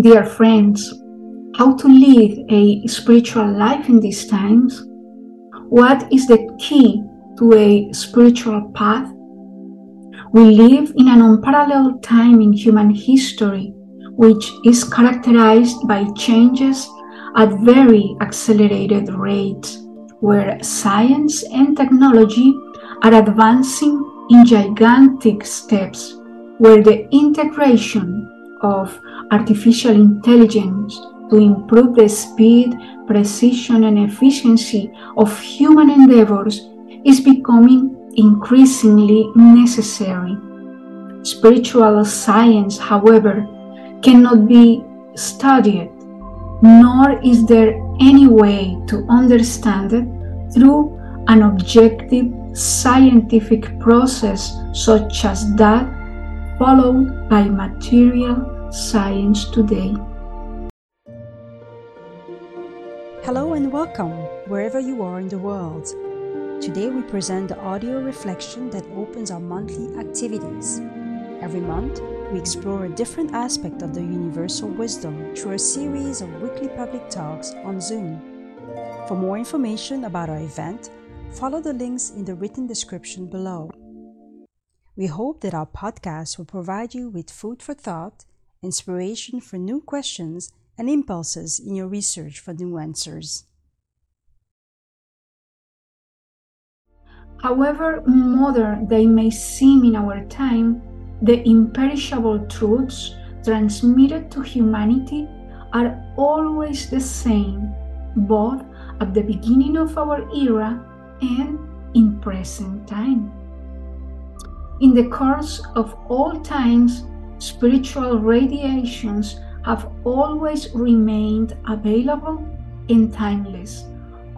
Dear friends, how to live a spiritual life in these times? What is the key to a spiritual path? We live in an unparalleled time in human history, which is characterized by changes at very accelerated rates, where science and technology are advancing in gigantic steps, where the integration of artificial intelligence to improve the speed, precision, and efficiency of human endeavors is becoming increasingly necessary. Spiritual science, however, cannot be studied, nor is there any way to understand it through an objective scientific process such as that followed by material science today. Hello and welcome wherever you are in the world. Today we present the audio reflection that opens our monthly activities. Every month, we explore a different aspect of the universal wisdom through a series of weekly public talks on Zoom. For more information about our event, follow the links in the written description below. We hope that our podcast will provide you with food for thought, inspiration for new questions, and impulses in your research for new answers. However modern they may seem in our time, the imperishable truths transmitted to humanity are always the same, both at the beginning of our era and in present time. In the course of all times, spiritual radiations have always remained available and timeless,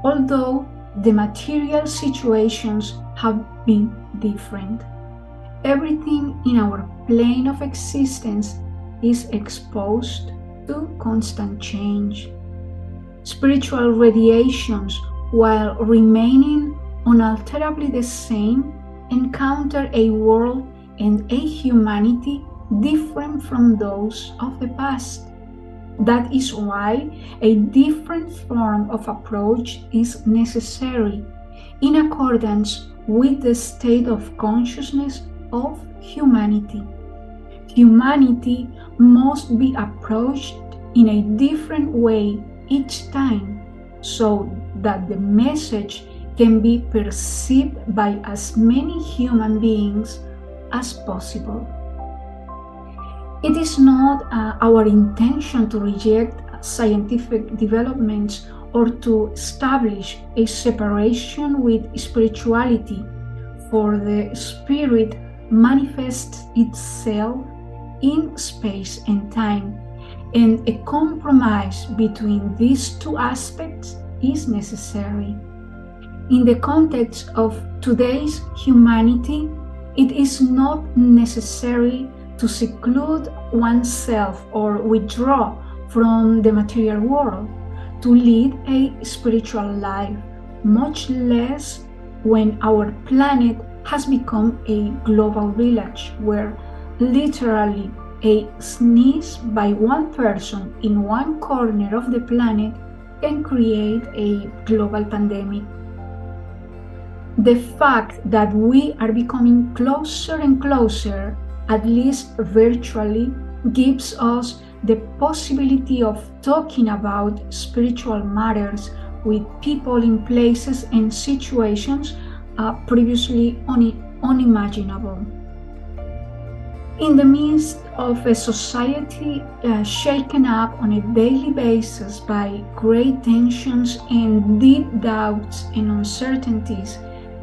although the material situations have been different. Everything in our plane of existence is exposed to constant change. Spiritual radiations, while remaining unalterably the same, encounter a world and a humanity different from those of the past. That is why a different form of approach is necessary in accordance with the state of consciousness of humanity. Humanity must be approached in a different way each time so that the message can be perceived by as many human beings as possible. It is not uh, our intention to reject scientific developments or to establish a separation with spirituality, for the spirit manifests itself in space and time, and a compromise between these two aspects is necessary. In the context of today's humanity, it is not necessary to seclude oneself or withdraw from the material world to lead a spiritual life, much less when our planet has become a global village where literally a sneeze by one person in one corner of the planet can create a global pandemic the fact that we are becoming closer and closer, at least virtually, gives us the possibility of talking about spiritual matters with people in places and situations uh, previously un- unimaginable. In the midst of a society uh, shaken up on a daily basis by great tensions and deep doubts and uncertainties,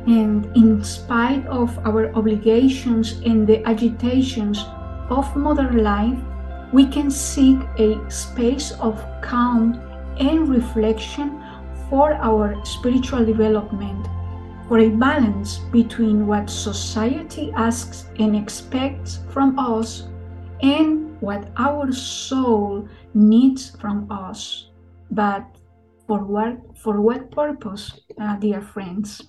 and in spite of our obligations and the agitations of modern life, we can seek a space of calm and reflection for our spiritual development, for a balance between what society asks and expects from us and what our soul needs from us. But for what, for what purpose, uh, dear friends?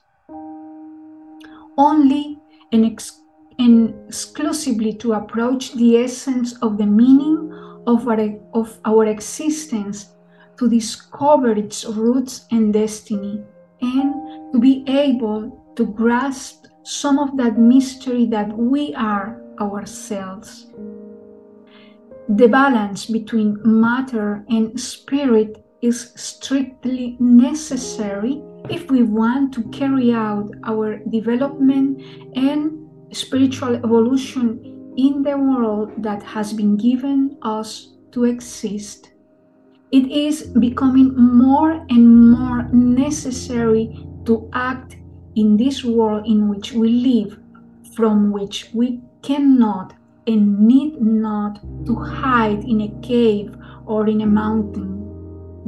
Only and, ex- and exclusively to approach the essence of the meaning of our, of our existence to discover its roots and destiny and to be able to grasp some of that mystery that we are ourselves. The balance between matter and spirit is strictly necessary if we want to carry out our development and spiritual evolution in the world that has been given us to exist. It is becoming more and more necessary to act in this world in which we live, from which we cannot and need not to hide in a cave or in a mountain,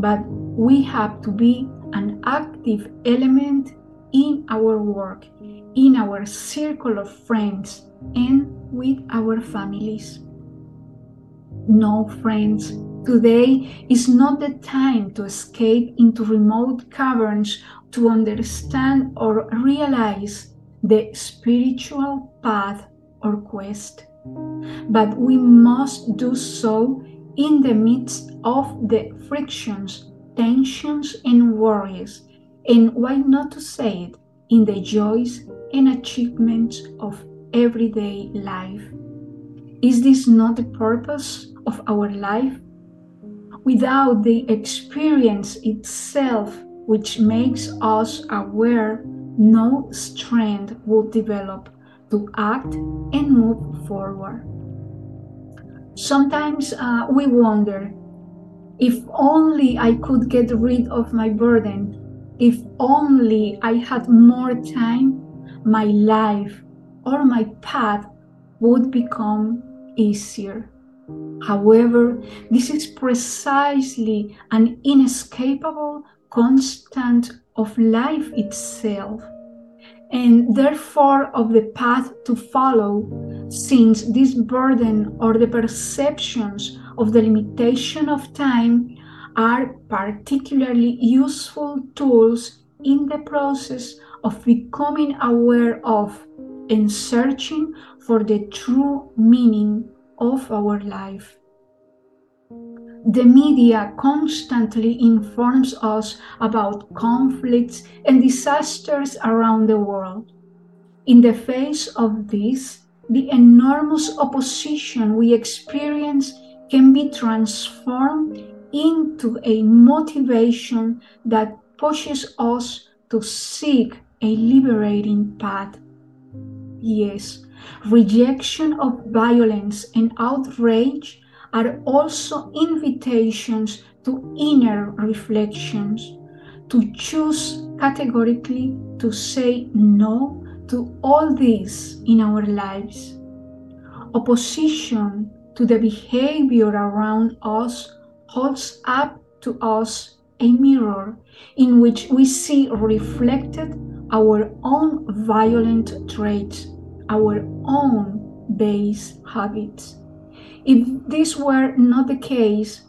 but we have to be an active element in our work, in our circle of friends, and with our families. No, friends, today is not the time to escape into remote caverns to understand or realize the spiritual path or quest. But we must do so in the midst of the frictions, tensions, and worries, and why not to say it, in the joys and achievements of everyday life. Is this not the purpose of our life? Without the experience itself, which makes us aware, no strength will develop to act and move forward. Sometimes uh, we wonder if only I could get rid of my burden, if only I had more time, my life or my path would become easier. However, this is precisely an inescapable constant of life itself, and therefore of the path to follow, since this burden or the perceptions of the limitation of time are particularly useful tools in the process of becoming aware of and searching for the true meaning of our life. The media constantly informs us about conflicts and disasters around the world. In the face of this, the enormous opposition we experience can be transformed into a motivation that pushes us to seek a liberating path. Yes, rejection of violence and outrage are also invitations to inner reflections, to choose categorically to say no to all this in our lives. Opposition to the behavior around us holds up to us a mirror in which we see reflected our own violent traits, our own base habits. If this were not the case,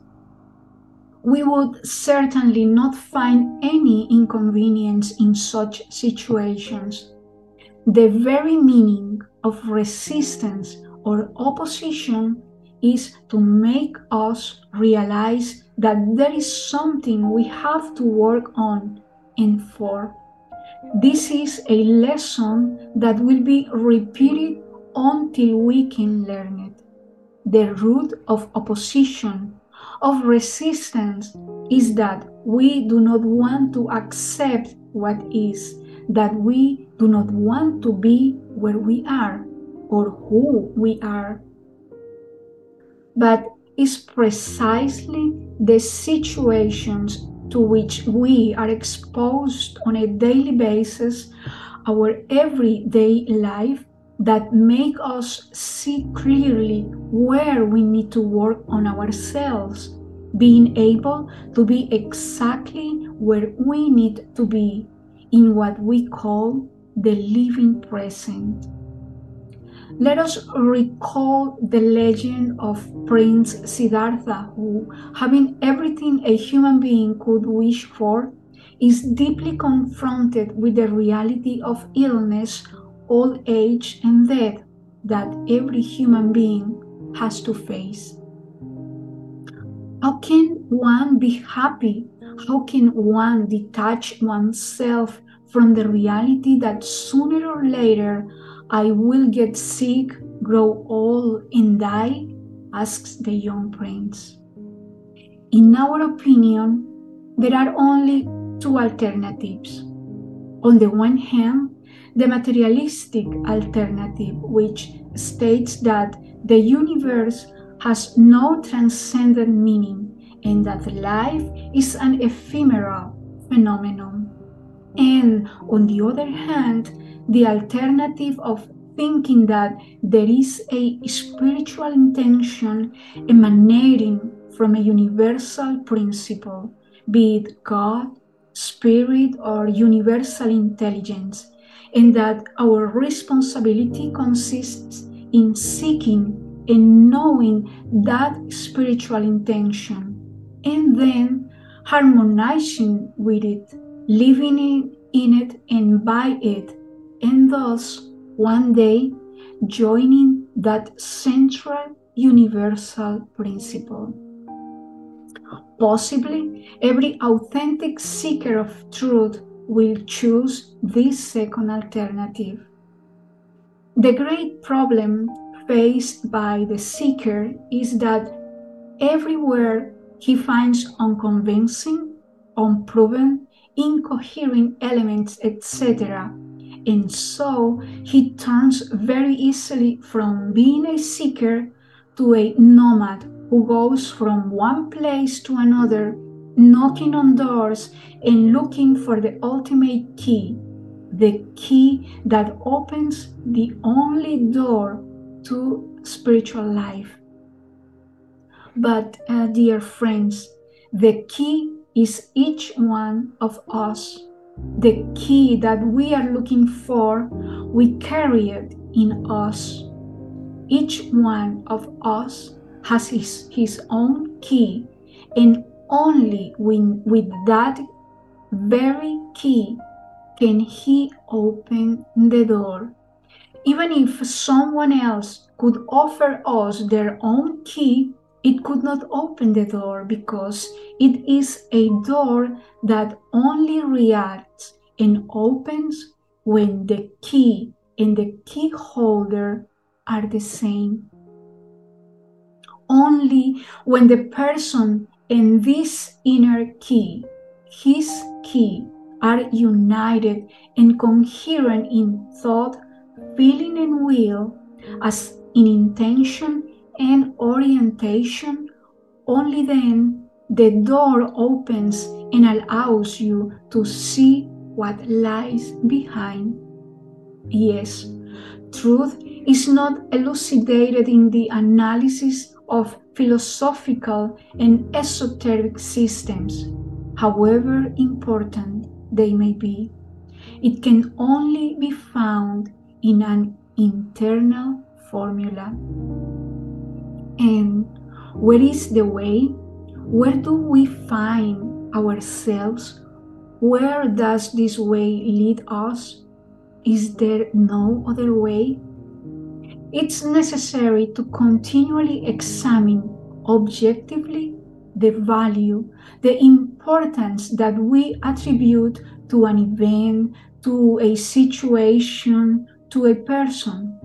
we would certainly not find any inconvenience in such situations. The very meaning of resistance or opposition is to make us realize that there is something we have to work on and for. This is a lesson that will be repeated until we can learn it. The root of opposition, of resistance, is that we do not want to accept what is, that we do not want to be where we are or who we are. But is precisely the situations to which we are exposed on a daily basis, our everyday life, that make us see clearly where we need to work on ourselves, being able to be exactly where we need to be in what we call the living present. Let us recall the legend of Prince Siddhartha, who, having everything a human being could wish for, is deeply confronted with the reality of illness, old age, and death that every human being has to face. How can one be happy? How can one detach oneself from the reality that sooner or later I will get sick, grow old, and die? asks the young prince. In our opinion, there are only two alternatives. On the one hand, the materialistic alternative, which states that the universe has no transcendent meaning and that life is an ephemeral phenomenon. And on the other hand, the alternative of thinking that there is a spiritual intention emanating from a universal principle, be it God, spirit, or universal intelligence, and that our responsibility consists in seeking and knowing that spiritual intention, and then harmonizing with it, living in it and by it, and thus one day joining that central universal principle. Possibly, every authentic seeker of truth will choose this second alternative. The great problem faced by the seeker is that everywhere he finds unconvincing, unproven, incoherent elements, etc. And so he turns very easily from being a seeker to a nomad who goes from one place to another, knocking on doors and looking for the ultimate key, the key that opens the only door to spiritual life. But, uh, dear friends, the key is each one of us. The key that we are looking for, we carry it in us. Each one of us has his, his own key, and only when, with that very key can he open the door. Even if someone else could offer us their own key, it could not open the door because it is a door that only reacts and opens when the key and the key holder are the same. Only when the person and this inner key, his key, are united and coherent in thought, feeling, and will, as in intention and orientation, only then the door opens and allows you to see what lies behind. Yes, truth is not elucidated in the analysis of philosophical and esoteric systems, however important they may be. It can only be found in an internal formula. And where is the way? Where do we find ourselves? Where does this way lead us? Is there no other way? it's necessary to continually examine objectively the value, the importance that we attribute to an event, to a situation, to a person.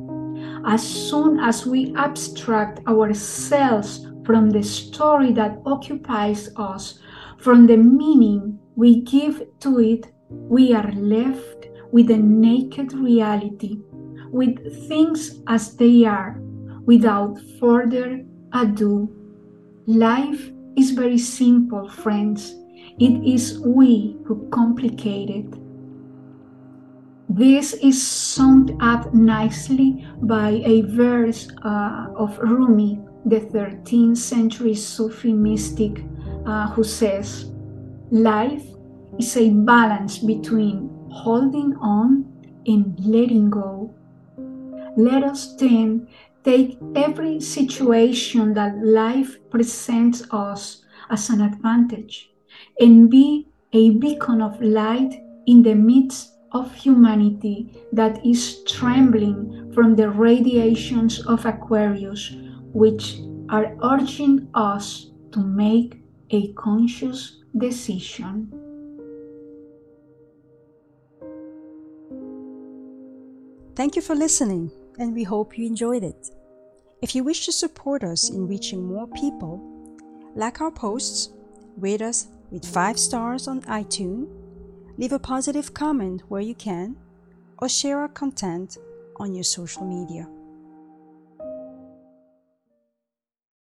As soon as we abstract ourselves from the story that occupies us, from the meaning we give to it, we are left with a naked reality with things as they are without further ado. Life is very simple, friends. It is we who complicate it. This is summed up nicely by a verse uh, of Rumi, the 13th century Sufi mystic, uh, who says, Life is a balance between holding on and letting go. Let us then take every situation that life presents us as an advantage and be a beacon of light in the midst of humanity that is trembling from the radiations of Aquarius, which are urging us to make a conscious decision. Thank you for listening, and we hope you enjoyed it. If you wish to support us in reaching more people, like our posts, rate us with 5 stars on iTunes, leave a positive comment where you can, or share our content on your social media.